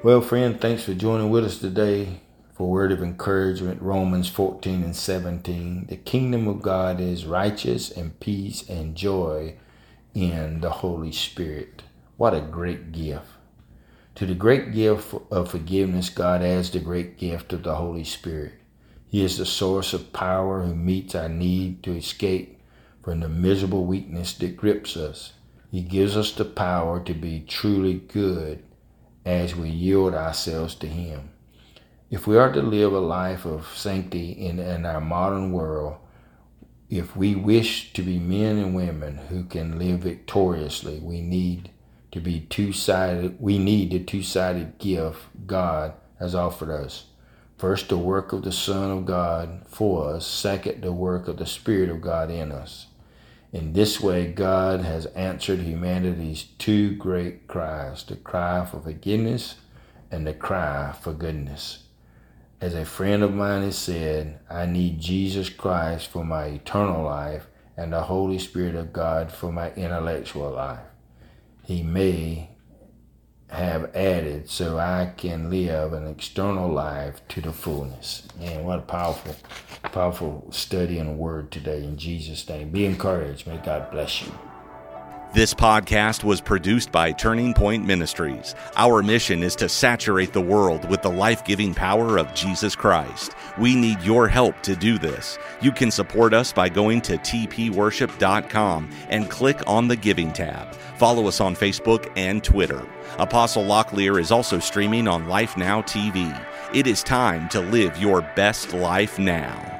Well, friend, thanks for joining with us today for word of encouragement. Romans 14 and 17. The kingdom of God is righteous and peace and joy in the Holy Spirit. What a great gift. To the great gift of forgiveness, God adds the great gift of the Holy Spirit. He is the source of power who meets our need to escape from the miserable weakness that grips us. He gives us the power to be truly good as we yield ourselves to Him. If we are to live a life of sanctity in, in our modern world, if we wish to be men and women who can live victoriously, we need to be two-sided. We need the two-sided gift God has offered us. First, the work of the Son of God for us. Second, the work of the Spirit of God in us. In this way, God has answered humanity's two great cries the cry for forgiveness and the cry for goodness. As a friend of mine has said, I need Jesus Christ for my eternal life and the Holy Spirit of God for my intellectual life. He may have added so I can live an external life to the fullness. And what a powerful, powerful study and word today in Jesus' name. Be encouraged. May God bless you. This podcast was produced by Turning Point Ministries. Our mission is to saturate the world with the life giving power of Jesus Christ. We need your help to do this. You can support us by going to tpworship.com and click on the Giving tab. Follow us on Facebook and Twitter. Apostle Locklear is also streaming on Life Now TV. It is time to live your best life now.